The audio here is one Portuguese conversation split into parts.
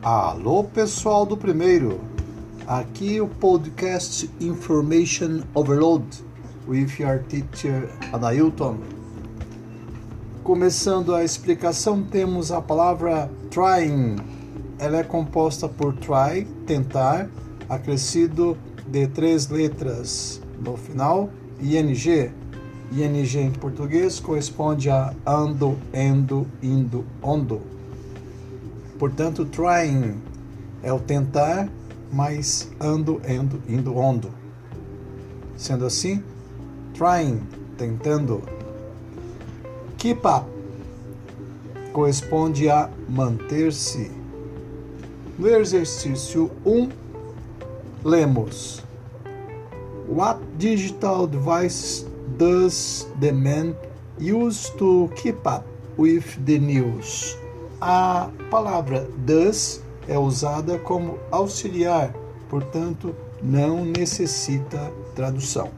Alô, pessoal do primeiro. Aqui o podcast Information Overload with your teacher Anailton. Começando a explicação, temos a palavra trying. Ela é composta por try, tentar, acrescido de três letras no final, ing. ing em português corresponde a ando, endo, indo, ondo. Portanto, trying é o tentar, mais ando, endo, indo, ondo. Sendo assim, trying, tentando. Keep up corresponde a manter-se. No exercício 1, lemos: What digital device does the man use to keep up with the news? A palavra does é usada como auxiliar, portanto, não necessita tradução.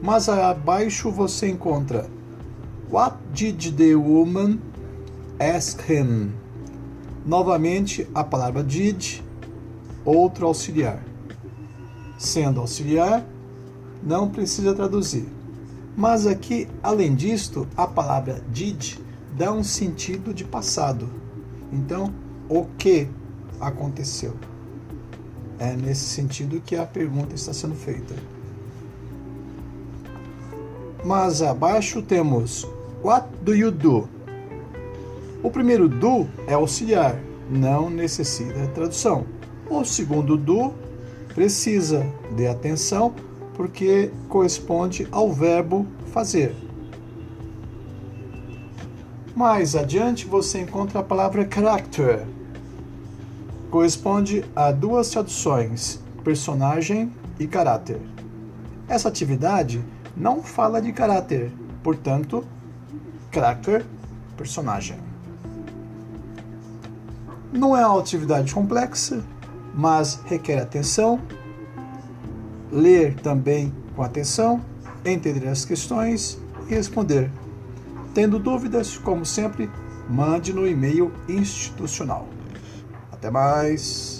Mas abaixo você encontra What did the woman ask him? Novamente a palavra did, outro auxiliar. Sendo auxiliar, não precisa traduzir. Mas aqui, além disto, a palavra did dá um sentido de passado. Então, o que aconteceu? É nesse sentido que a pergunta está sendo feita. Mas abaixo temos What do you do? O primeiro do é auxiliar, não necessita tradução. O segundo do precisa de atenção porque corresponde ao verbo fazer. Mais adiante você encontra a palavra character. Corresponde a duas traduções, personagem e caráter. Essa atividade não fala de caráter, portanto, character, personagem. Não é uma atividade complexa, mas requer atenção, ler também com atenção, entender as questões e responder. Tendo dúvidas, como sempre, mande no e-mail institucional. Até mais!